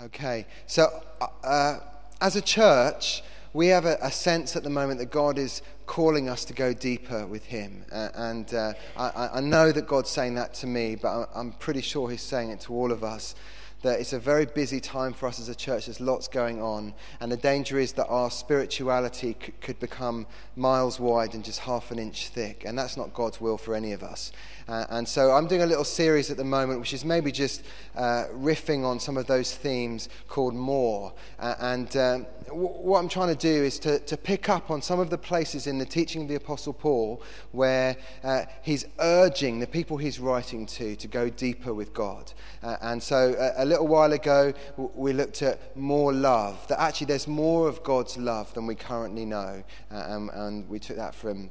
Okay, so uh, as a church, we have a, a, sense at the moment that God is calling us to go deeper with Him. Uh, and uh, I, I, know that God's saying that to me, but I'm pretty sure He's saying it to all of us that it's a very busy time for us as a church. There's lots going on. And the danger is that our spirituality c- could become miles wide and just half an inch thick. And that's not God's will for any of us. Uh, and so I'm doing a little series at the moment, which is maybe just uh, riffing on some of those themes called More. Uh, and um, w- what I'm trying to do is to, to pick up on some of the places in the teaching of the Apostle Paul where uh, he's urging the people he's writing to to go deeper with God. Uh, and so a, a, little while ago, w- we looked at more love, that actually there's more of God's love than we currently know. And, and we took that from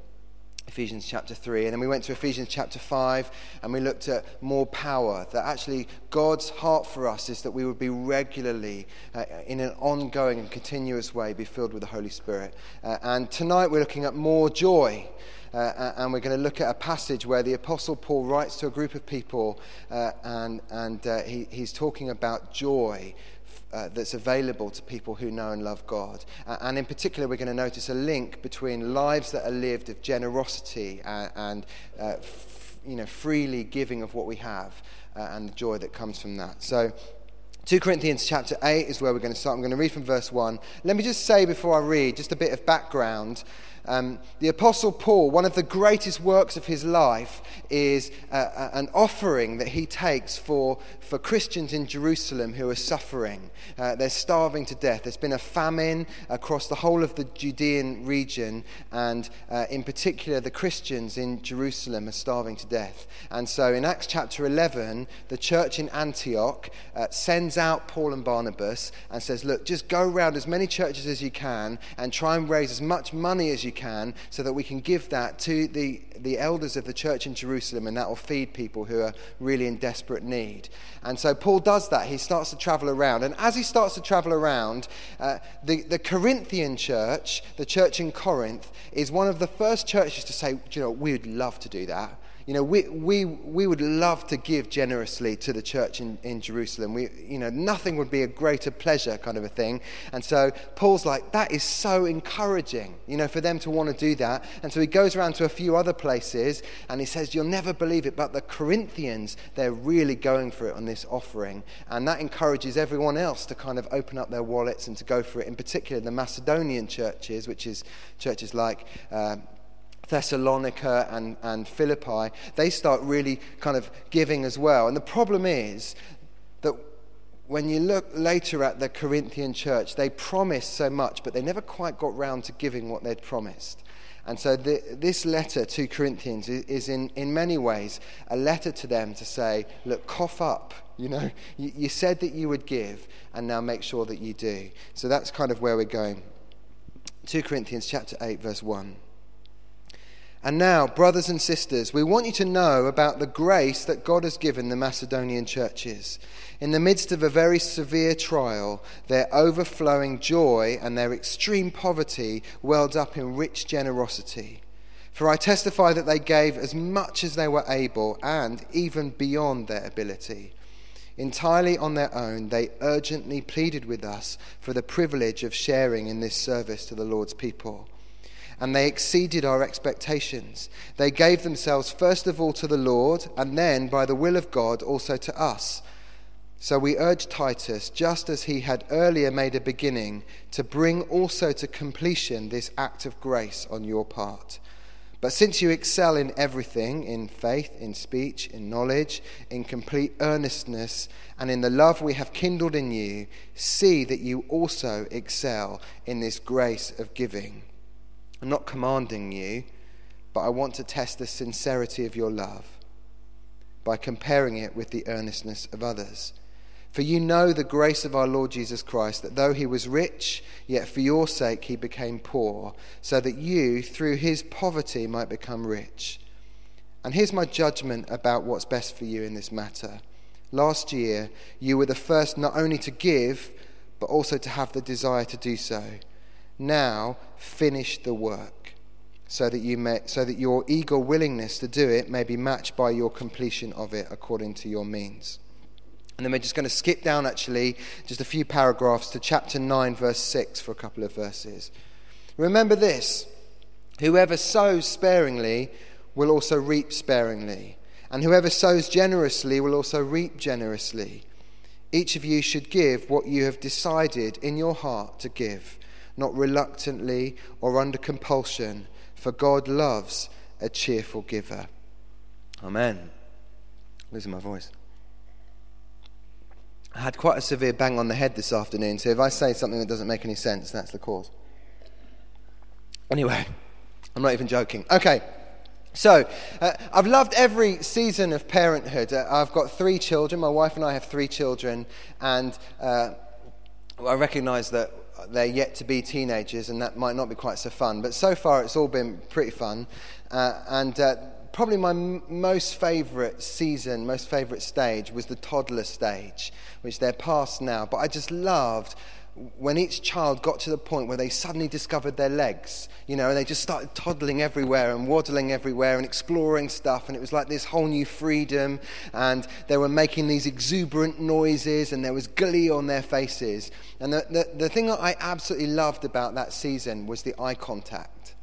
Ephesians chapter 3. And then we went to Ephesians chapter 5 and we looked at more power. That actually God's heart for us is that we would be regularly, uh, in an ongoing and continuous way, be filled with the Holy Spirit. Uh, and tonight we're looking at more joy. Uh, and we're going to look at a passage where the Apostle Paul writes to a group of people uh, and, and uh, he, he's talking about joy uh, that's available to people who know and love God. Uh, and in particular, we're going to notice a link between lives that are lived of generosity and, and uh, f- you know, freely giving of what we have uh, and the joy that comes from that. So, 2 Corinthians chapter 8 is where we're going to start. I'm going to read from verse 1. Let me just say before I read, just a bit of background. Um, the Apostle Paul, one of the greatest works of his life is uh, an offering that he takes for, for Christians in Jerusalem who are suffering. Uh, they're starving to death. There's been a famine across the whole of the Judean region, and uh, in particular, the Christians in Jerusalem are starving to death. And so in Acts chapter 11, the church in Antioch uh, sends out Paul and Barnabas and says, Look, just go around as many churches as you can and try and raise as much money as you can so that we can give that to the, the elders of the church in Jerusalem and that will feed people who are really in desperate need. And so Paul does that. He starts to travel around. And as he starts to travel around, uh, the, the Corinthian church, the church in Corinth, is one of the first churches to say, you know, we would love to do that. You know, we, we, we would love to give generously to the church in, in Jerusalem. We, you know, nothing would be a greater pleasure kind of a thing. And so Paul's like, that is so encouraging, you know, for them to want to do that. And so he goes around to a few other places and he says, you'll never believe it, but the Corinthians, they're really going for it on this offering. And that encourages everyone else to kind of open up their wallets and to go for it, in particular the Macedonian churches, which is churches like uh, Thessalonica and, and Philippi, they start really kind of giving as well. And the problem is that when you look later at the Corinthian church, they promised so much, but they never quite got round to giving what they'd promised. And so the, this letter to Corinthians is, in, in many ways a letter to them to say, look, cough up. You know, you, you said that you would give, and now make sure that you do. So that's kind of where we're going. 2 Corinthians chapter 8, verse 1. And now, brothers and sisters, we want you to know about the grace that God has given the Macedonian churches. In the midst of a very severe trial, their overflowing joy and their extreme poverty welled up in rich generosity. For I testify that they gave as much as they were able and even beyond their ability. Entirely on their own, they urgently pleaded with us for the privilege of sharing in this service to the Lord's people and they exceeded our expectations. They gave themselves first of all to the Lord, and then, by the will of God, also to us. So we urge Titus, just as he had earlier made a beginning, to bring also to completion this act of grace on your part. But since you excel in everything, in faith, in speech, in knowledge, in complete earnestness, and in the love we have kindled in you, see that you also excel in this grace of giving. I'm not commanding you, but I want to test the sincerity of your love by comparing it with the earnestness of others. For you know the grace of our Lord Jesus Christ, that though he was rich, yet for your sake he became poor, so that you, through his poverty, might become rich. And here's my judgment about what's best for you in this matter. Last year, you were the first not only to give, but also to have the desire to do so. Now finish the work, so that, you may, so that your eager willingness to do it may be matched by your completion of it according to your means. And then we're just going to skip down, actually, just a few paragraphs to chapter 9, verse 6 for a couple of verses. Remember this whoever sows sparingly will also reap sparingly, and whoever sows generously will also reap generously. Each of you should give what you have decided in your heart to give, not reluctantly or under compulsion, for God loves a cheerful giver. Amen. Losing my voice. I had quite a severe bang on the head this afternoon, so if I say something that doesn't make any sense, that's the cause. Anyway, I'm not even joking. Okay. So, uh, I've loved every season of parenthood. Uh, I've got three children. My wife and I have three children, and uh, I recognize that they're yet to be teenagers, and that might not be quite so fun. But so far, it's all been pretty fun. Uh, and uh, probably my m- most favorite season, most favorite stage was the toddler stage, which they're past now. But I just loved when each child got to the point where they suddenly discovered their legs, you know, and they just started toddling everywhere and waddling everywhere and exploring stuff, and it was like this whole new freedom, and they were making these exuberant noises, and there was glee on their faces. And the, the, the thing that I absolutely loved about that season was the eye contact.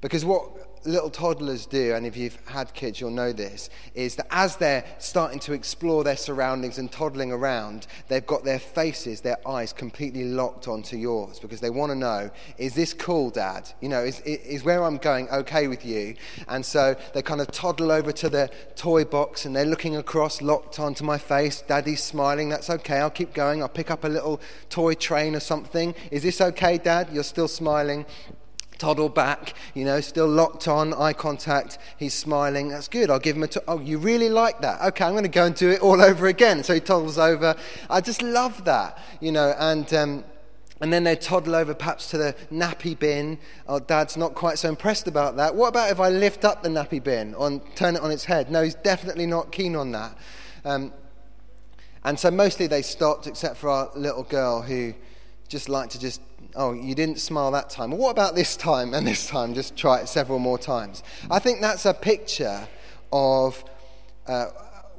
Because what little toddlers do, and if you've had kids, you'll know this, is that as they're starting to explore their surroundings and toddling around, they've got their faces, their eyes completely locked onto yours because they want to know, is this cool, Dad? You know, is, is where I'm going okay with you? And so they kind of toddle over to the toy box and they're looking across, locked onto my face. Daddy's smiling. That's okay. I'll keep going. I'll pick up a little toy train or something. Is this okay, Dad? You're still smiling toddle back, you know, still locked on, eye contact. He's smiling. That's good. I'll give him a. Oh, you really like that? Okay, I'm going to go and do it all over again. So he toddles over. I just love that, you know, and. Um, and then they toddle over perhaps to the nappy bin. Oh, dad's not quite so impressed about that. What about if I lift up the nappy bin and turn it on its head? No, he's definitely not keen on that. Um, and so mostly they stopped, except for our little girl who just liked to just oh, you didn't smile that time. Well, what about this time and this time? Just try it several more times. I think that's a picture of uh,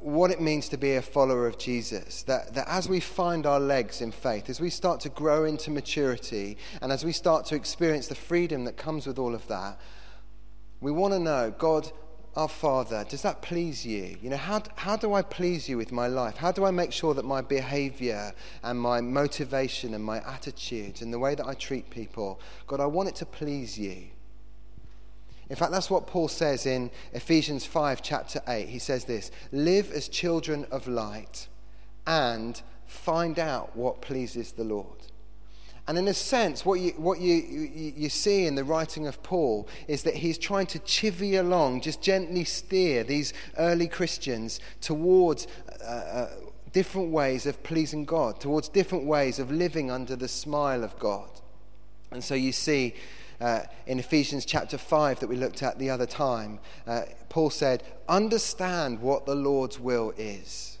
what it means to be a follower of Jesus. That, that as we find our legs in faith, as we start to grow into maturity, and as we start to experience the freedom that comes with all of that, we want to know God, our Father, does that please you? You know, how, how do I please you with my life? How do I make sure that my behavior and my motivation and my attitudes and the way that I treat people, God, I want it to please you. In fact, that's what Paul says in Ephesians 5, chapter 8. He says this Live as children of light and find out what pleases the Lord. And in a sense, what you, what you, you, you, see in the writing of Paul is that he's trying to chivvy along, just gently steer these early Christians towards uh, uh, different ways of pleasing God, towards different ways of living under the smile of God. And so you see uh, in Ephesians chapter 5 that we looked at the other time, uh, Paul said, Understand what the Lord's will is,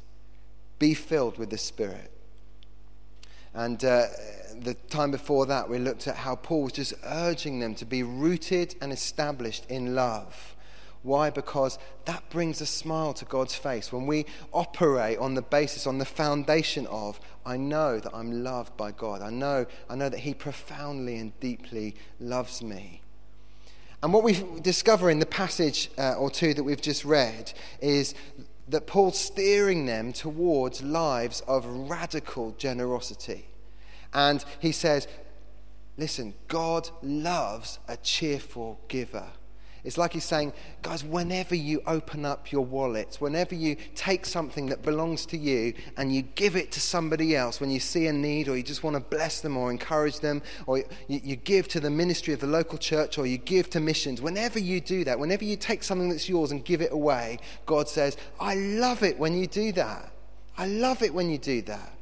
be filled with the Spirit. And uh, the time before that, we looked at how Paul was just urging them to be rooted and established in love. Why? Because that brings a smile to God's face. When we operate on the basis, on the foundation of, I know that I'm loved by God. I know, I know that He profoundly and deeply loves me. And what we discover in the passage uh, or two that we've just read is that Paul's steering them towards lives of radical generosity. And he says, Listen, God loves a cheerful giver. It's like he's saying, guys, whenever you open up your wallets, whenever you take something that belongs to you and you give it to somebody else, when you see a need or you just want to bless them or encourage them, or you, you give to the ministry of the local church or you give to missions, whenever you do that, whenever you take something that's yours and give it away, God says, I love it when you do that. I love it when you do that.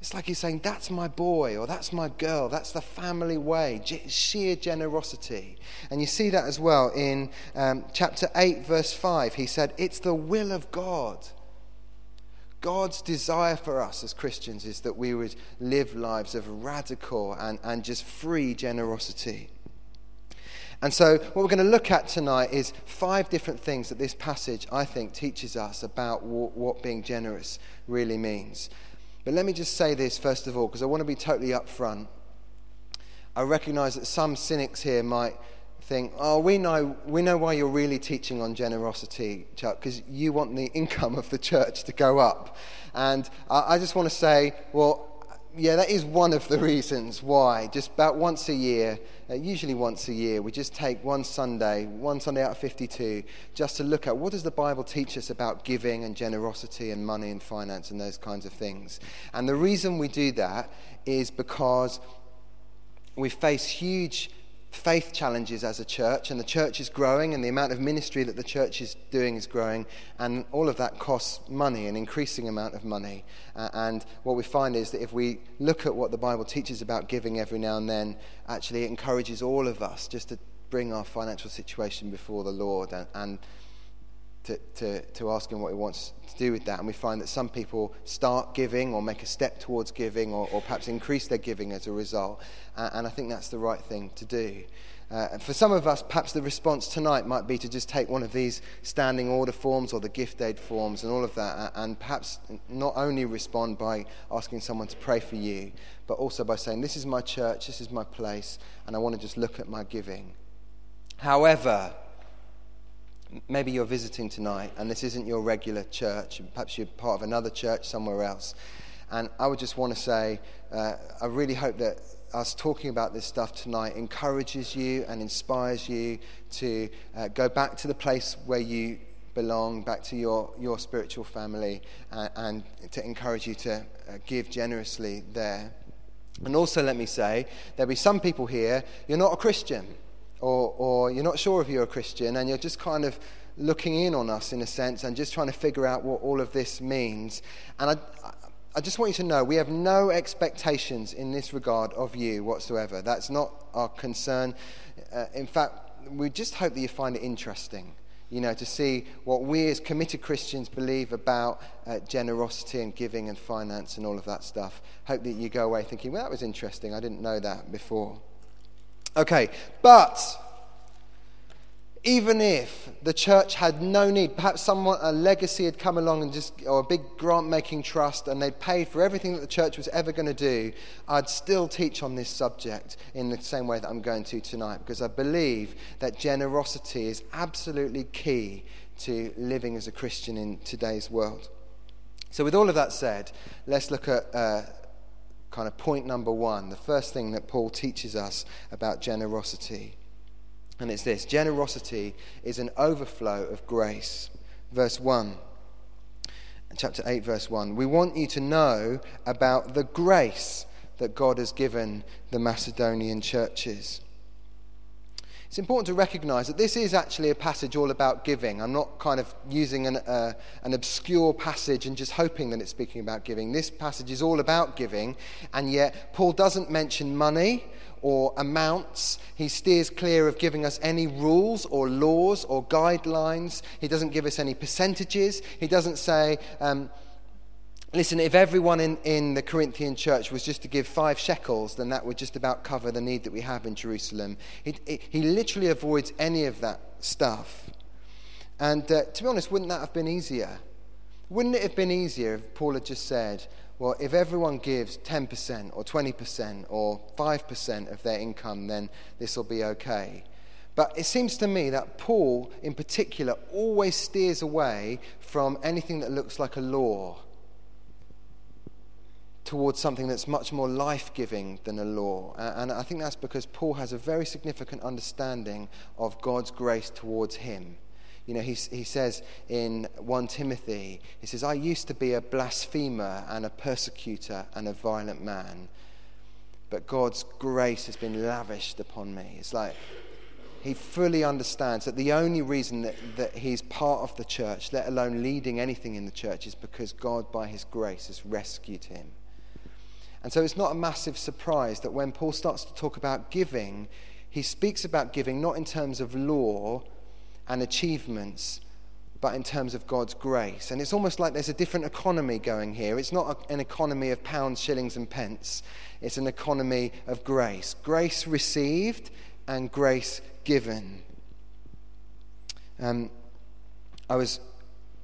It's like he's saying, That's my boy, or that's my girl, that's the family way, sheer generosity. And you see that as well in um, chapter 8, verse 5. He said, It's the will of God. God's desire for us as Christians is that we would live lives of radical and, and just free generosity. And so, what we're going to look at tonight is five different things that this passage, I think, teaches us about what, being generous really means. But let me just say this first of all, because I want to be totally upfront. I recognize that some cynics here might think, oh, we know, we know why you're really teaching on generosity, Chuck, because you want the income of the church to go up. And I just want to say, well, yeah, that is one of the reasons why. Just about once a year, uh, usually once a year, we just take one Sunday, one Sunday out of 52, just to look at what does the Bible teach us about giving and generosity and money and finance and those kinds of things. And the reason we do that is because we face huge faith challenges as a church, and the church is growing, and the amount of ministry that the church is doing is growing, and all of that costs money, an increasing amount of money. Uh, and what we find is that if we look at what the Bible teaches about giving every now and then, actually it encourages all of us just to bring our financial situation before the Lord and, and to, to, to ask Him what He wants do with that. And we find that some people start giving or make a step towards giving or, or perhaps increase their giving as a result. Uh, and I think that's the right thing to do. Uh, for some of us, perhaps the response tonight might be to just take one of these standing order forms or the gift aid forms and all of that, and perhaps not only respond by asking someone to pray for you, but also by saying, This is my church, this is my place, and I want to just look at my giving. However, maybe you're visiting tonight and this isn't your regular church, perhaps you're part of another church somewhere else. And I would just want to say, uh, I really hope that us talking about this stuff tonight encourages you and inspires you to uh, go back to the place where you belong, back to your, your spiritual family, uh, and to encourage you to uh, give generously there. And also, let me say, there'll be some people here, you're not a Christian or, or you're not sure if you're a Christian and you're just kind of looking in on us in a sense and just trying to figure out what all of this means. And I, I just want you to know we have no expectations in this regard of you whatsoever. That's not our concern. Uh, in fact, we just hope that you find it interesting, you know, to see what we as committed Christians believe about uh, generosity and giving and finance and all of that stuff. Hope that you go away thinking, well, that was interesting. I didn't know that before. Okay, but even if the church had no need, perhaps someone, a legacy had come along and just, or a big grant making trust, and they'd paid for everything that the church was ever going to do, I'd still teach on this subject in the same way that I'm going to tonight, because I believe that generosity is absolutely key to living as a Christian in today's world. So, with all of that said, let's look at uh, kind of point number one, the first thing that Paul teaches us about generosity. And it's this generosity is an overflow of grace. Verse 1, chapter 8, verse 1. We want you to know about the grace that God has given the Macedonian churches. It's important to recognize that this is actually a passage all about giving. I'm not kind of using an, uh, an obscure passage and just hoping that it's speaking about giving. This passage is all about giving, and yet Paul doesn't mention money or amounts. He steers clear of giving us any rules or laws or guidelines. He doesn't give us any percentages. He doesn't say, um, Listen, if everyone in, in the Corinthian church was just to give five shekels, then that would just about cover the need that we have in Jerusalem. He, he literally avoids any of that stuff. And uh, to be honest, wouldn't that have been easier? Wouldn't it have been easier if Paul had just said, well, if everyone gives 10% or 20% or 5% of their income, then this will be okay? But it seems to me that Paul, in particular, always steers away from anything that looks like a law towards something that's much more life giving than a law. And I think that's because Paul has a very significant understanding of God's grace towards him. You know, he, he says in 1 Timothy, he says, I used to be a blasphemer and a persecutor and a violent man, but God's grace has been lavished upon me. It's like he fully understands that the only reason that, that he's part of the church, let alone leading anything in the church, is because God, by his grace, has rescued him. And so it's not a massive surprise that when Paul starts to talk about giving, he speaks about giving not in terms of law and achievements, but in terms of God's grace. And it's almost like there's a different economy going here. It's not an economy of pounds, shillings, and pence, it's an economy of grace. Grace received, and grace given. Um, I was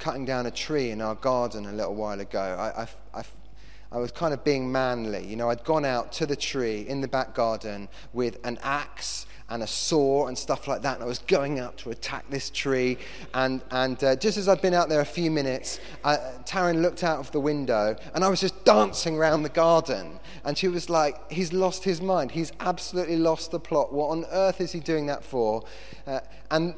cutting down a tree in our garden a little while ago. I, I, I, I was kind of being manly. You know, I'd gone out to the tree in the back garden with an axe and a saw and stuff like that. And I was going out to attack this tree. And, and uh, just as I'd been out there a few minutes, uh, Taryn looked out of the window and I was just dancing around the garden. And she was like, He's lost his mind. He's absolutely lost the plot. What on earth is he doing that for? Uh, and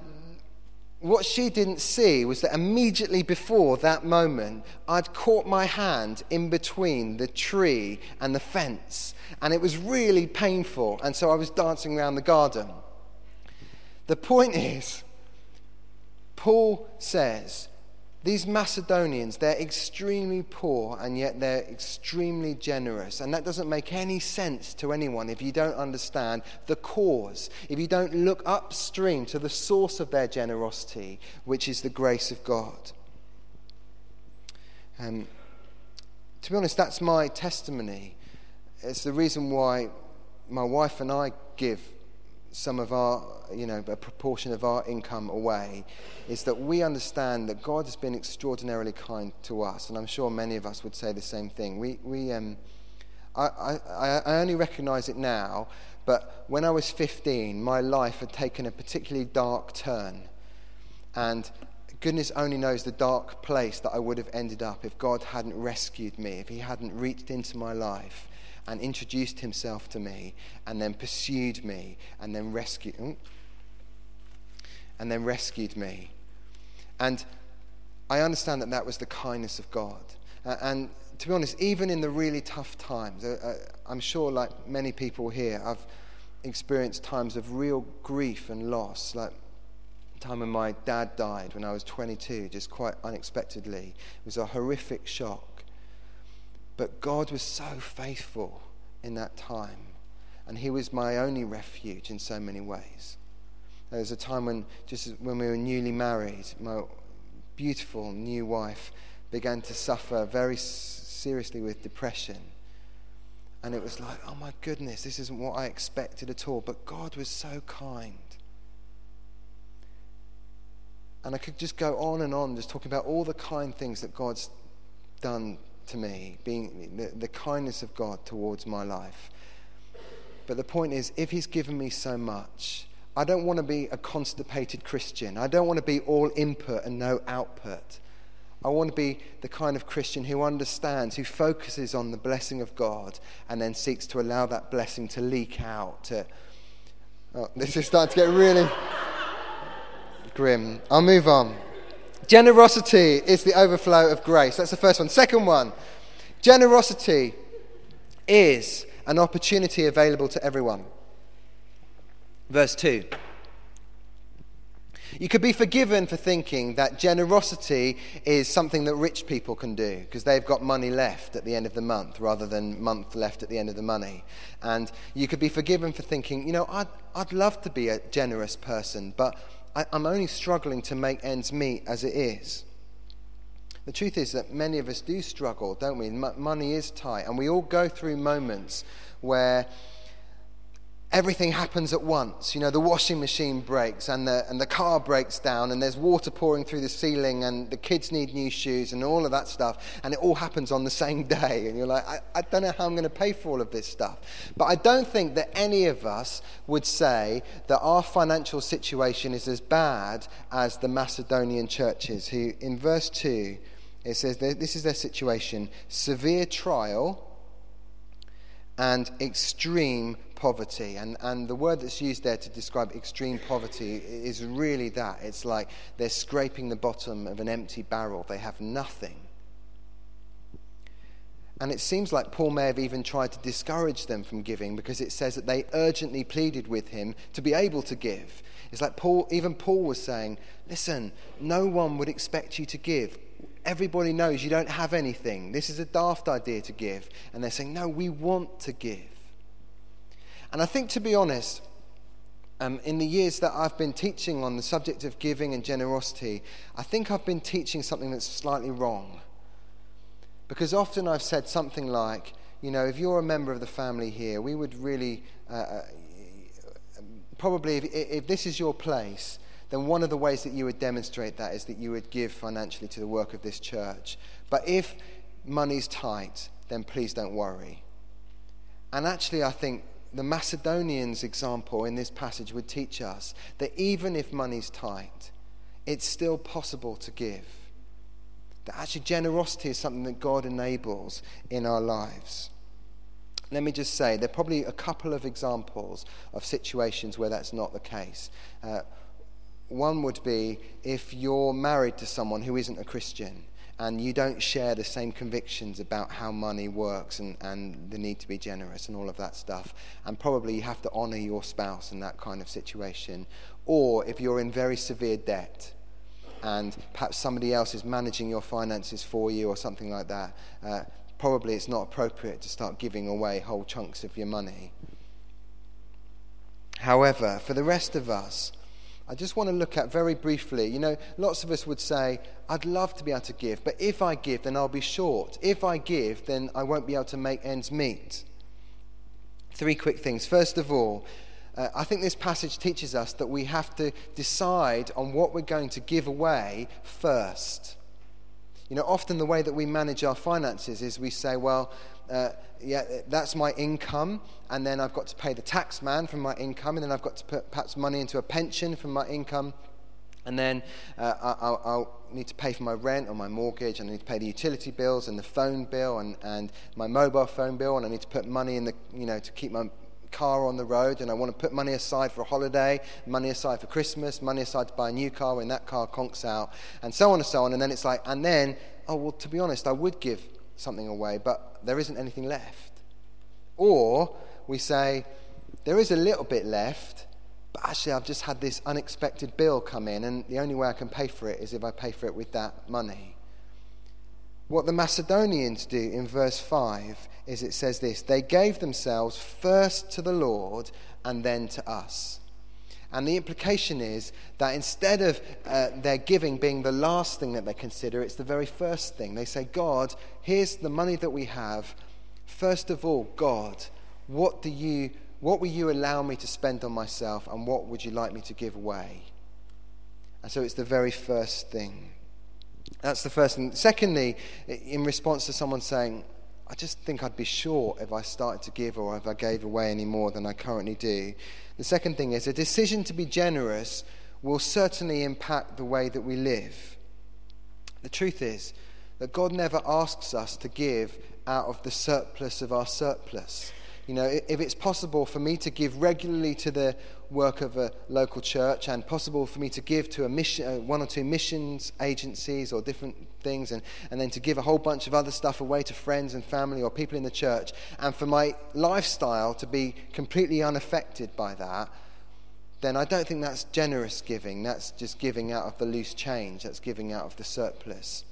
what she didn't see was that immediately before that moment, I'd caught my hand in between the tree and the fence, and it was really painful, and so I was dancing around the garden. The point is, Paul says these Macedonians, they're extremely poor and yet they're extremely generous. And that doesn't make any sense to anyone if you don't understand the cause, if you don't look upstream to the source of their generosity, which is the grace of God. Um, to be honest, that's my testimony. It's the reason why my wife and I give some of our, you know, a proportion of our income away, is that we understand that God has been extraordinarily kind to us, and I'm sure many of us would say the same thing. We, we, um, I, I, I only recognize it now, but when I was 15, my life had taken a particularly dark turn, and goodness only knows the dark place that I would have ended up if God hadn't rescued me, if He hadn't reached into my life and introduced himself to me and then pursued me and then rescued and then rescued me. And I understand that that was the kindness of God. And to be honest, even in the really tough times, I'm sure, like many people here, I've experienced times of real grief and loss. Like the time when my dad died when I was 22, just quite unexpectedly. It was a horrific shock. But God was so faithful in that time. And He was my only refuge in so many ways. There was a time when, just when we were newly married, my beautiful new wife began to suffer very seriously with depression. And it was like, oh my goodness, this isn't what I expected at all. But God was so kind. And I could just go on and on, just talking about all the kind things that God's done to me, being the, the kindness of God towards my life. But the point is, if He's given me so much, I don't want to be a constipated Christian. I don't want to be all input and no output. I want to be the kind of Christian who understands, who focuses on the blessing of God and then seeks to allow that blessing to leak out. To, oh, this is starting to get really grim. I'll move on. Generosity is the overflow of grace. That's the first one. Second one, generosity is an opportunity available to everyone. Verse 2. You could be forgiven for thinking that generosity is something that rich people can do because they've got money left at the end of the month rather than month left at the end of the money. And you could be forgiven for thinking, you know, I'd, I'd love to be a generous person, but I, I'm only struggling to make ends meet as it is. The truth is that many of us do struggle, don't we? M- money is tight, and we all go through moments where everything happens at once. You know, the washing machine breaks and the, and the car breaks down and there's water pouring through the ceiling and the kids need new shoes and all of that stuff. And it all happens on the same day. And you're like, I, I don't know how I'm going to pay for all of this stuff. But I don't think that any of us would say that our financial situation is as bad as the Macedonian churches, who in verse 2, it says this is their situation severe trial and extreme poverty. And, and the word that's used there to describe extreme poverty is really that. It's like they're scraping the bottom of an empty barrel, they have nothing. And it seems like Paul may have even tried to discourage them from giving because it says that they urgently pleaded with him to be able to give. It's like Paul, even Paul was saying, Listen, no one would expect you to give. Everybody knows you don't have anything. This is a daft idea to give. And they're saying, No, we want to give. And I think, to be honest, um, in the years that I've been teaching on the subject of giving and generosity, I think I've been teaching something that's slightly wrong. Because often I've said something like, you know, if you're a member of the family here, we would really uh, uh probably if, if this is your place, then one of the ways that you would demonstrate that is that you would give financially to the work of this church. But if money's tight, then please don't worry. And actually, I think the Macedonians' example in this passage would teach us that even if money's tight, it's still possible to give. That actually generosity is something that God enables in our lives. Let me just say, there are probably a couple of examples of situations where that's not the case. Uh, one would be if you're married to someone who isn't a Christian and you don't share the same convictions about how money works and, and the need to be generous and all of that stuff. And probably you have to honor your spouse in that kind of situation. Or if you're in very severe debt and perhaps somebody else is managing your finances for you or something like that, uh, probably it's not appropriate to start giving away whole chunks of your money. However, for the rest of us, I just want to look at very briefly. You know, lots of us would say, I'd love to be able to give, but if I give, then I'll be short. If I give, then I won't be able to make ends meet. Three quick things. First of all, uh, I think this passage teaches us that we have to decide on what we're going to give away first. You know, often the way that we manage our finances is we say, well, uh, yeah, that's my income, and then I've got to pay the tax man from my income, and then I've got to put perhaps money into a pension from my income, and then uh, I'll, I'll, need to pay for my rent or my mortgage, and I need to pay the utility bills and the phone bill and, and my mobile phone bill, and I need to put money in the, you know, to keep my car on the road, and I want to put money aside for a holiday, money aside for Christmas, money aside to buy a new car when that car conks out, and so on and so on. And then it's like, and then, oh, well, to be honest, I would give something away, but there isn't anything left. Or we say, there is a little bit left, but actually I've just had this unexpected bill come in, and the only way I can pay for it is if I pay for it with that money. What the Macedonians do in verse 5 is it says this they gave themselves first to the Lord and then to us. And the implication is that instead of uh, their giving being the last thing that they consider, it's the very first thing. They say, God, here's the money that we have. First of all, God, what, do you, what will you allow me to spend on myself, and what would you like me to give away? And so it's the very first thing. That's the first thing. Secondly, in response to someone saying, I just think I'd be short if I started to give or if I gave away any more than I currently do. The second thing is a decision to be generous will certainly impact the way that we live. The truth is that God never asks us to give out of the surplus of our surplus. You know, if it's possible for me to give regularly to the work of a local church and possible for me to give to a mission, uh, one or two missions agencies or different things, and, and then to give a whole bunch of other stuff away to friends and family or people in the church, and for my lifestyle to be completely unaffected by that, then I don't think that's generous giving. That's just giving out of the loose change, that's giving out of the surplus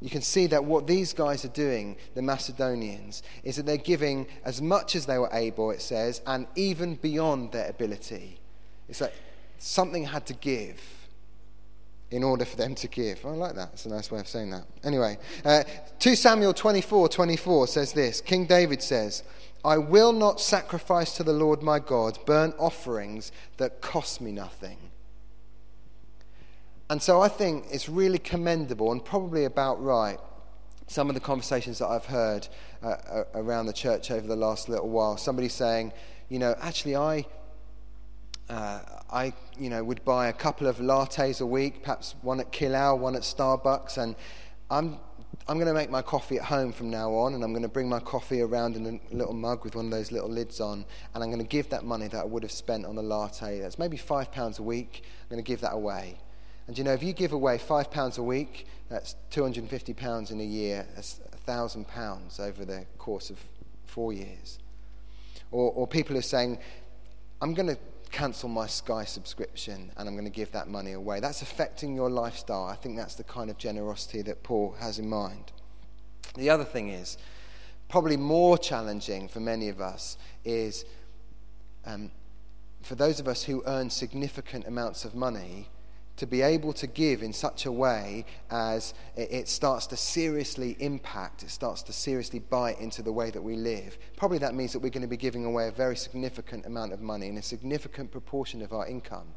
you can see that what these guys are doing, the Macedonians, is that they're giving as much as they were able, it says, and even beyond their ability. It's like something had to give in order for them to give. I like that. It's a nice way of saying that. Anyway, uh, 2 Samuel 24 24 says this King David says, I will not sacrifice to the Lord my God burnt offerings that cost me nothing. And so I think it's really commendable and probably about right. Some of the conversations that I've heard uh, around the church over the last little while, somebody saying, you know, actually, I, uh, I, you know, would buy a couple of lattes a week, perhaps one at Killaloe, one at Starbucks, and I'm, I'm going to make my coffee at home from now on, and I'm going to bring my coffee around in a little mug with one of those little lids on, and I'm going to give that money that I would have spent on the latte. That's maybe five pounds a week. I'm going to give that away. And you know, if you give away five pounds a week, that's 250 pounds in a year, that's a thousand pounds over the course of four years. Or, or people are saying, I'm going to cancel my Sky subscription and I'm going to give that money away. That's affecting your lifestyle. I think that's the kind of generosity that Paul has in mind. The other thing is, probably more challenging for many of us, is um, for those of us who earn significant amounts of money to be able to give in such a way as it starts to seriously impact, it starts to seriously bite into the way that we live. Probably that means that we're going to be giving away a very significant amount of money and a significant proportion of our income.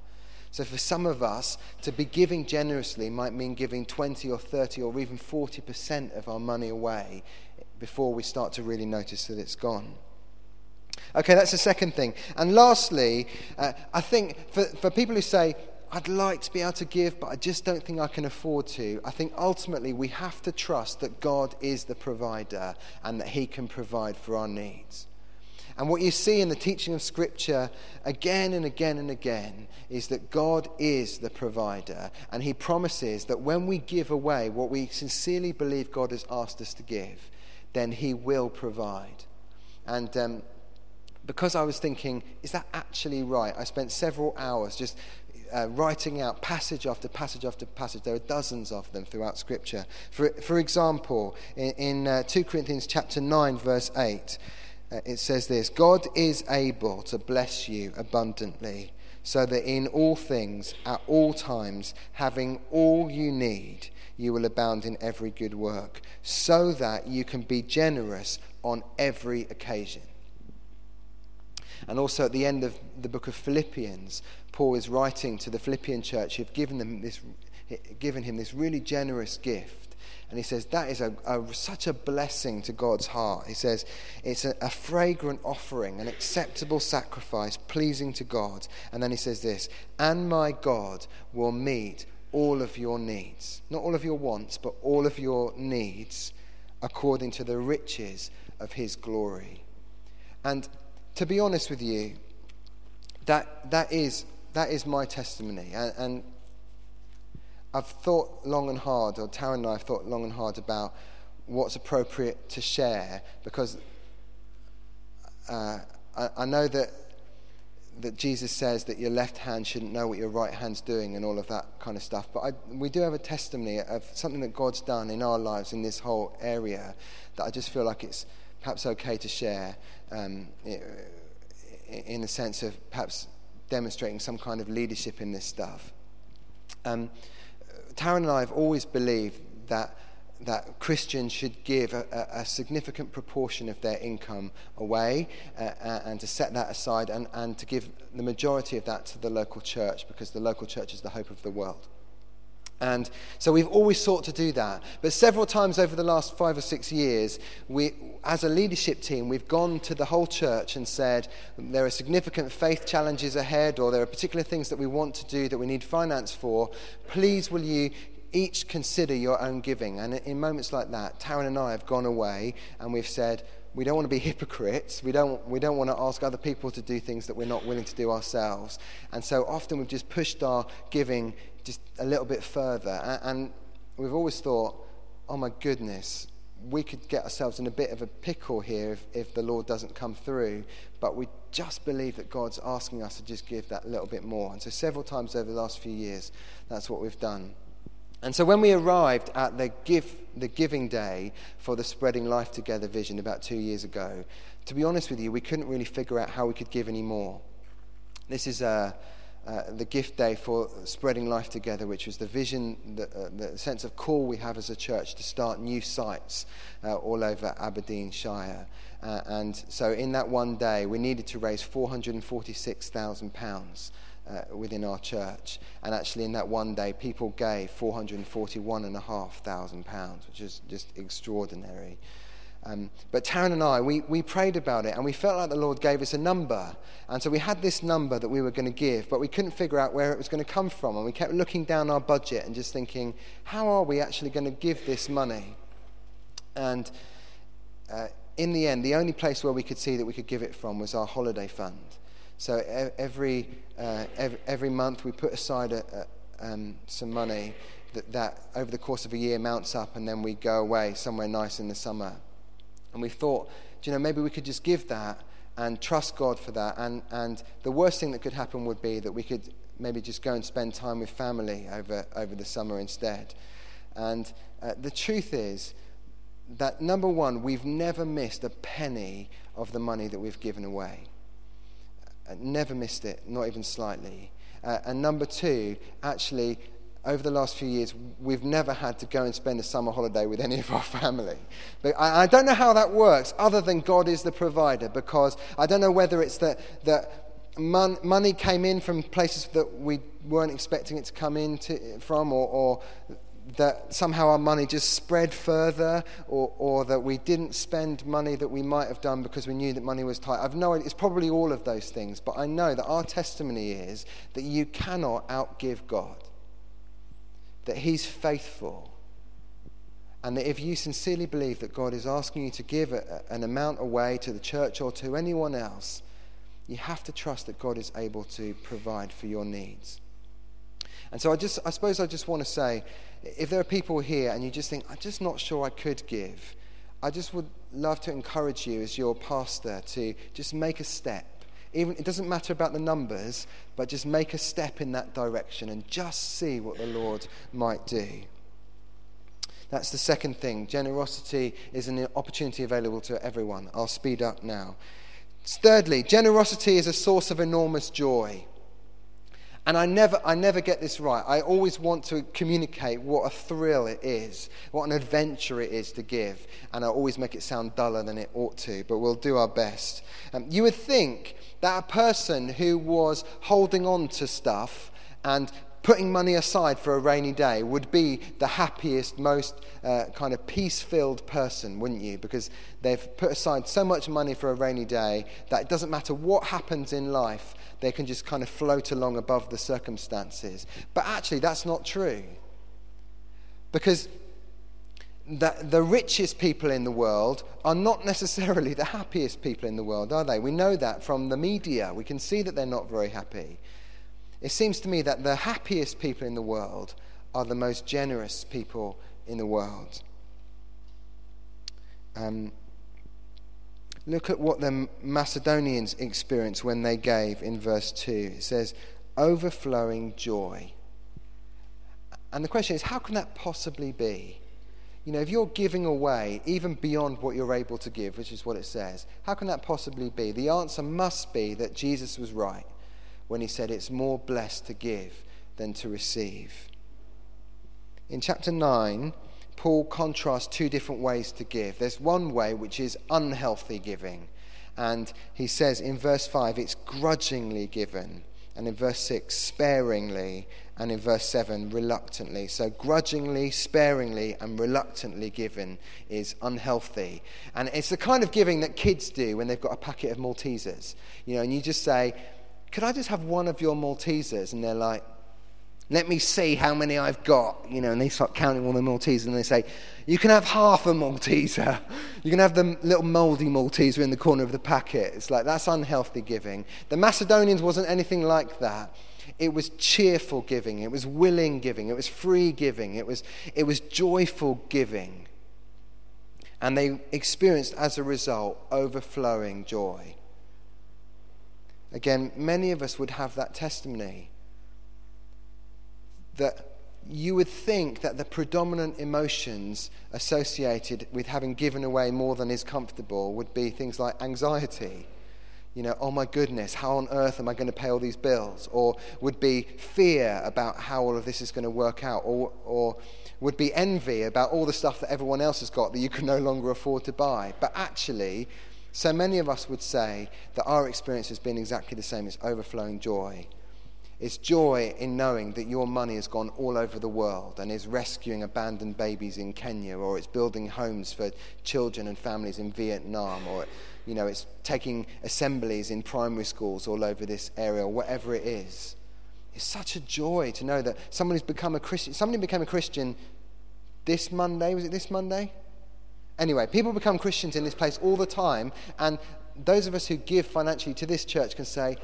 So, for some of us, to be giving generously might mean giving 20 or 30 or even 40% of our money away before we start to really notice that it's gone. Okay, that's the second thing. And lastly, uh, I think for, for people who say, I'd like to be able to give, but I just don't think I can afford to. I think ultimately we have to trust that God is the provider and that He can provide for our needs. And what you see in the teaching of Scripture again and again and again is that God is the provider. And He promises that when we give away what we sincerely believe God has asked us to give, then He will provide. And um, because I was thinking, is that actually right? I spent several hours just uh, writing out passage after passage after passage. There are dozens of them throughout Scripture. For, for example, in, in uh, 2 Corinthians chapter 9, verse 8, uh, it says this God is able to bless you abundantly, so that in all things, at all times, having all you need, you will abound in every good work, so that you can be generous on every occasion. And also at the end of the book of Philippians, Paul is writing to the Philippian church who've given, them this, given him this really generous gift. And he says that is a, a, such a blessing to God's heart. He says it's a, a fragrant offering, an acceptable sacrifice, pleasing to God. And then he says this, and my God will meet all of your needs. Not all of your wants, but all of your needs according to the riches of his glory. And to be honest with you, that, that, is, that is my testimony. And, and I've thought long and hard, or Taryn and I have thought long and hard about what's appropriate to share because uh, I, I, know that, that Jesus says that your left hand shouldn't know what your right hand's doing and all of that kind of stuff. But I, we do have a testimony of something that God's done in our lives in this whole area that I just feel like it's perhaps okay to share um, in the sense of perhaps demonstrating some kind of leadership in this stuff. Um, Taryn and I have always believed that that Christians should give a, a, significant proportion of their income away uh, and to set that aside and, and to give the majority of that to the local church because the local church is the hope of the world. And so we've always sought to do that. But several times over the last five or six years, we, as a leadership team, we've gone to the whole church and said there are significant faith challenges ahead, or there are particular things that we want to do that we need finance for. Please, will you each consider your own giving? And in moments like that, Taryn and I have gone away and we've said, we don't want to be hypocrites. We don't, we don't want to ask other people to do things that we're not willing to do ourselves. And so often we've just pushed our giving just a little bit further. And we've always thought, oh my goodness, we could get ourselves in a bit of a pickle here if, if the Lord doesn't come through. But we just believe that God's asking us to just give that little bit more. And so, several times over the last few years, that's what we've done. And so, when we arrived at the, give, the giving day for the Spreading Life Together vision about two years ago, to be honest with you, we couldn't really figure out how we could give any more. This is a uh, the gift day for spreading life together, which was the vision, the, uh, the, sense of call we have as a church to start new sites uh, all over Aberdeenshire. Uh, and so, in that one day, we needed to raise £446,000 uh, within our church. And actually, in that one day, people gave £441,500, which is just extraordinary. Um, but Taryn and I, we, we prayed about it and we felt like the Lord gave us a number. And so we had this number that we were going to give, but we couldn't figure out where it was going to come from. And we kept looking down our budget and just thinking, how are we actually going to give this money? And uh, in the end, the only place where we could see that we could give it from was our holiday fund. So every, uh, every, month we put aside a, a, um, some money that, that over the course of a year mounts up, and then we go away somewhere nice in the summer. And we thought, you know, maybe we could just give that and trust God for that. And, and the worst thing that could happen would be that we could maybe just go and spend time with family over, over the summer instead. And uh, the truth is that, number one, we've never missed a penny of the money that we've given away. Uh, never missed it, not even slightly. Uh, and number two, actually, over the last few years, we've never had to go and spend a summer holiday with any of our family. But I, I, don't know how that works, other than God is the provider, because I don't know whether it's that, that mon- money came in from places that we weren't expecting it to come in to, from, or, or that somehow our money just spread further, or, or that we didn't spend money that we might have done because we knew that money was tight. I've no idea. It's probably all of those things, but I know that our testimony is that you cannot outgive God that He's faithful. And that if you sincerely believe that God is asking you to give a, an amount away to the church or to anyone else, you have to trust that God is able to provide for your needs. And so I just I suppose I just want to say if there are people here and you just think I'm just not sure I could give, I just would love to encourage you as your pastor to just make a step even, it doesn't matter about the numbers, but just make a step in that direction and just see what the Lord might do. That's the second thing. Generosity is an opportunity available to everyone. I'll speed up now. Thirdly, generosity is a source of enormous joy. And I never, I never get this right. I always want to communicate what a thrill it is, what an adventure it is to give. And I always make it sound duller than it ought to, but we'll do our best. Um, you would think that a person who was holding on to stuff and putting money aside for a rainy day would be the happiest, most uh, kind of peace filled person, wouldn't you? Because they've put aside so much money for a rainy day that it doesn't matter what happens in life, they can just kind of float along above the circumstances. But actually, that's not true. Because the, the richest people in the world are not necessarily the happiest people in the world, are they? We know that from the media. We can see that they're not very happy. It seems to me that the happiest people in the world are the most generous people in the world. Um, look at what the Macedonians experienced when they gave in verse 2. It says, overflowing joy. And the question is, how can that possibly be? You know, if you're giving away even beyond what you're able to give, which is what it says, how can that possibly be? The answer must be that Jesus was right when he said it's more blessed to give than to receive. In chapter 9, Paul contrasts two different ways to give. There's one way which is unhealthy giving. And he says in verse 5, it's grudgingly given. And in verse 6, sparingly and in verse 7, reluctantly. So, grudgingly, sparingly, and reluctantly given is unhealthy. And it's the kind of giving that kids do when they've got a packet of Maltesers. You know, and you just say, Could I just have one of your Maltesers? And they're like, let me see how many I've got. You know, and they start counting all the Maltesers and they say, You can have half a Malteser. You can have the little mouldy Malteser in the corner of the packet. It's like, that's unhealthy giving. The Macedonians wasn't anything like that. It was cheerful giving, it was willing giving, it was free giving, it was, it was joyful giving. And they experienced, as a result, overflowing joy. Again, many of us would have that testimony that you would think that the predominant emotions associated with having given away more than is comfortable would be things like anxiety you know, oh my goodness, how on earth am I going to pay all these bills? Or would be fear about how all of this is going to work out? Or, or would be envy about all the stuff that everyone else has got that you can no longer afford to buy. But actually, so many of us would say that our experience has been exactly the same. It's overflowing joy. It's joy in knowing that your money has gone all over the world and is rescuing abandoned babies in Kenya, or it's building homes for children and families in Vietnam, or you know, it's taking assemblies in primary schools all over this area, or whatever it is. It's such a joy to know that someone who's become a Christian, somebody became a Christian this Monday, was it this Monday? Anyway, people become Christians in this place all the time, and those of us who give financially to this church can say,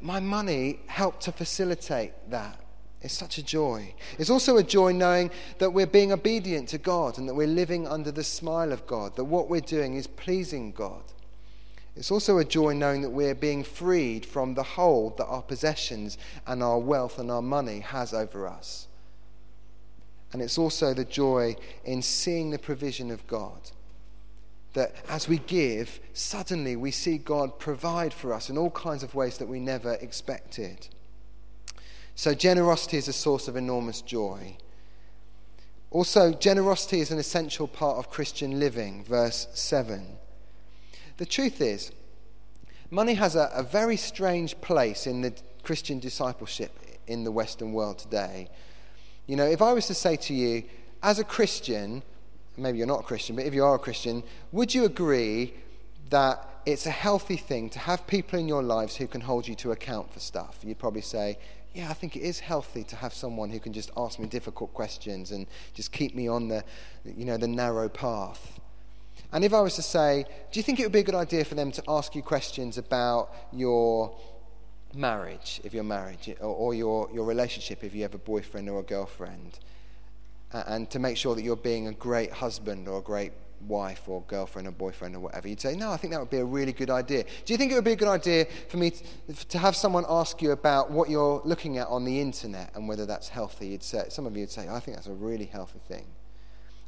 My money helped to facilitate that. It's such a joy. It's also a joy knowing that we're being obedient to God and that we're living under the smile of God, that what we're doing is pleasing God. It's also a joy knowing that we're being freed from the hold that our possessions and our wealth and our money has over us. And it's also the joy in seeing the provision of God. That as we give, suddenly we see God provide for us in all kinds of ways that we never expected. So, generosity is a source of enormous joy. Also, generosity is an essential part of Christian living, verse 7. The truth is, money has a, a very strange place in the Christian discipleship in the Western world today. You know, if I was to say to you, as a Christian, maybe you're not a Christian, but if you are a Christian, would you agree that it's a healthy thing to have people in your lives who can hold you to account for stuff? You'd probably say, yeah, I think it is healthy to have someone who can just ask me difficult questions and just keep me on the, you know, the narrow path. And if I was to say, do you think it would be a good idea for them to ask you questions about your marriage, if you're married, or, or your, your relationship, if you have a boyfriend or a girlfriend, and to make sure that you're being a great husband or a great wife or girlfriend or boyfriend or whatever, you'd say, No, I think that would be a really good idea. Do you think it would be a good idea for me to, have someone ask you about what you're looking at on the internet and whether that's healthy? You'd say, some of you would say, I think that's a really healthy thing.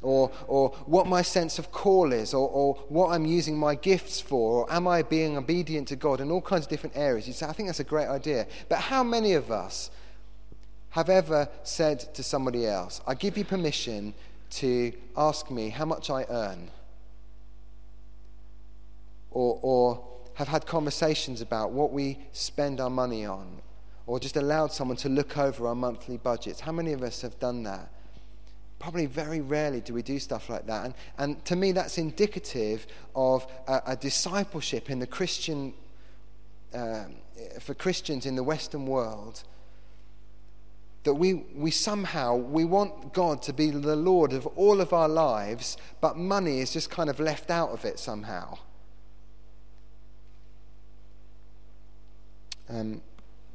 Or, or what my sense of call is, or, or what I'm using my gifts for, or am I being obedient to God, in all kinds of different areas. You'd say, I think that's a great idea. But how many of us have ever said to somebody else, I give you permission to ask me how much I earn. Or, or have had conversations about what we spend our money on. Or just allowed someone to look over our monthly budgets. How many of us have done that? Probably very rarely do we do stuff like that. And, and to me, that's indicative of a, a discipleship in the Christian, um, for Christians in the Western world that we, we somehow we want god to be the lord of all of our lives but money is just kind of left out of it somehow. Um,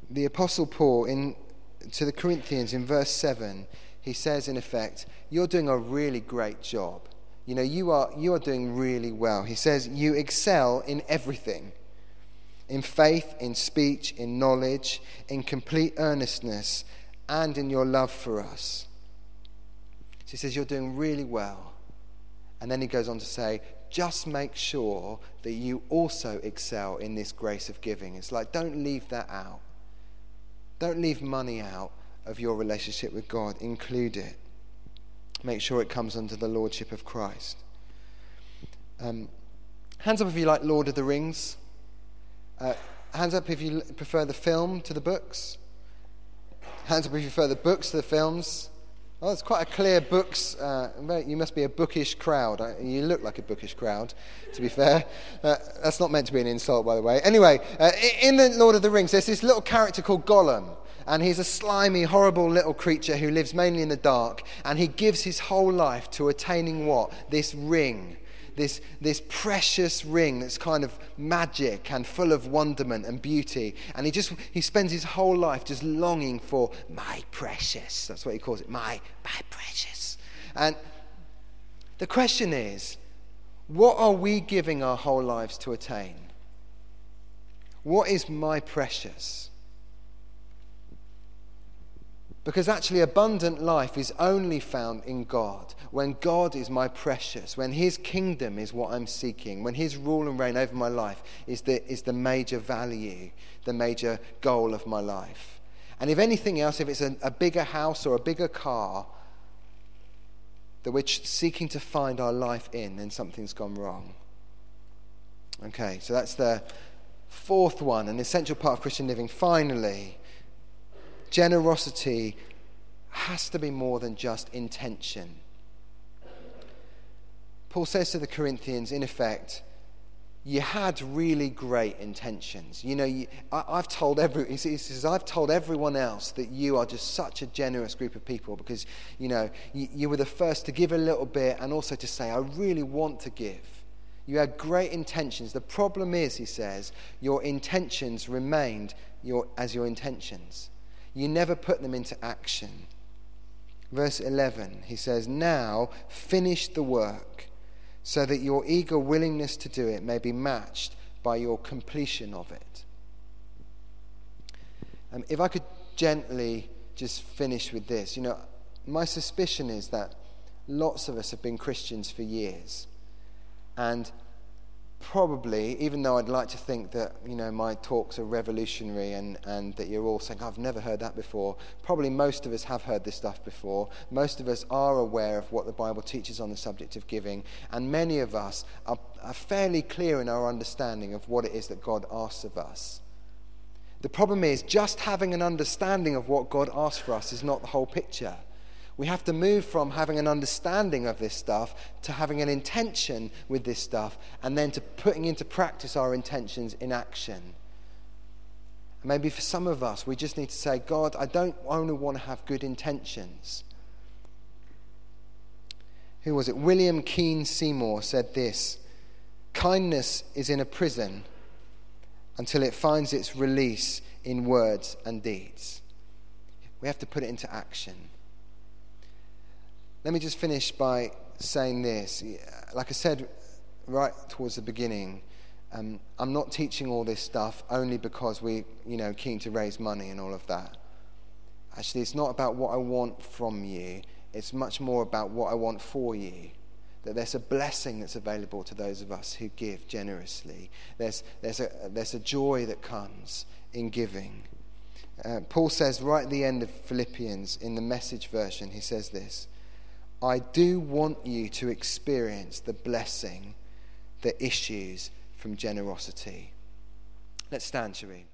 the apostle paul in to the corinthians in verse 7 he says in effect you're doing a really great job. You know you are you are doing really well. He says you excel in everything. In faith in speech in knowledge in complete earnestness and in your love for us. So he says, You're doing really well. And then he goes on to say, just make sure that you also excel in this grace of giving. It's like, don't leave that out. Don't leave money out of your relationship with God. Include it. Make sure it comes under the lordship of Christ. Um, hands up if you like Lord of the Rings. Uh, hands up if you prefer the film to the books. Hands up if you prefer the books to the films. Oh, it's quite a clear books. Uh, you must be a bookish crowd. You look like a bookish crowd, to be fair. Uh, that's not meant to be an insult, by the way. Anyway, uh, in the Lord of the Rings, there's this little character called Gollum. And he's a slimy, horrible little creature who lives mainly in the dark. And he gives his whole life to attaining what? This ring this, this precious ring that's kind of magic and full of wonderment and beauty. And he just he spends his whole life just longing for my precious. That's what he calls it, my, my precious. And the question is, what are we giving our whole lives to attain? What is my precious? Because actually, abundant life is only found in God. When God is my precious, when His kingdom is what I'm seeking, when His rule and reign over my life is the, is the major value, the major goal of my life. And if anything else, if it's a, a bigger house or a bigger car that we're seeking to find our life in, then something's gone wrong. Okay, so that's the fourth one, an essential part of Christian living. Finally, generosity has to be more than just intention. Paul says to the Corinthians, in effect, you had really great intentions. You know, you, I, have told every, he says, I've told everyone else that you are just such a generous group of people because, you know, you, you were the first to give a little bit and also to say, I really want to give. You had great intentions. The problem is, he says, your intentions remained your, as your intentions. You never put them into action. Verse 11, he says, Now finish the work so that your eager willingness to do it may be matched by your completion of it. Um, if I could gently just finish with this, you know, my suspicion is that lots of us have been Christians for years. And probably, even though I'd like to think that, you know, my talks are revolutionary and, and that you're all saying, I've never heard that before, probably most of us have heard this stuff before. Most of us are aware of what the Bible teaches on the subject of giving, and many of us are, are fairly clear in our understanding of what it is that God asks of us. The problem is, just having an understanding of what God asks for us is not the whole picture. We have to move from having an understanding of this stuff to having an intention with this stuff and then to putting into practice our intentions in action. maybe for some of us, we just need to say, God, I don't only want to have good intentions. Who was it? William Kean Seymour said this Kindness is in a prison until it finds its release in words and deeds. We have to put it into action. Let me just finish by saying this. Like I said right towards the beginning, um, I'm not teaching all this stuff only because we, you know, keen to raise money and all of that. Actually, it's not about what I want from you. It's much more about what I want for you. That there's a blessing that's available to those of us who give generously. There's, there's, a, there's a joy that comes in giving. Uh, Paul says right at the end of Philippians in the message version, he says this I do want you to experience the blessing that issues from generosity. Let's stand, shall?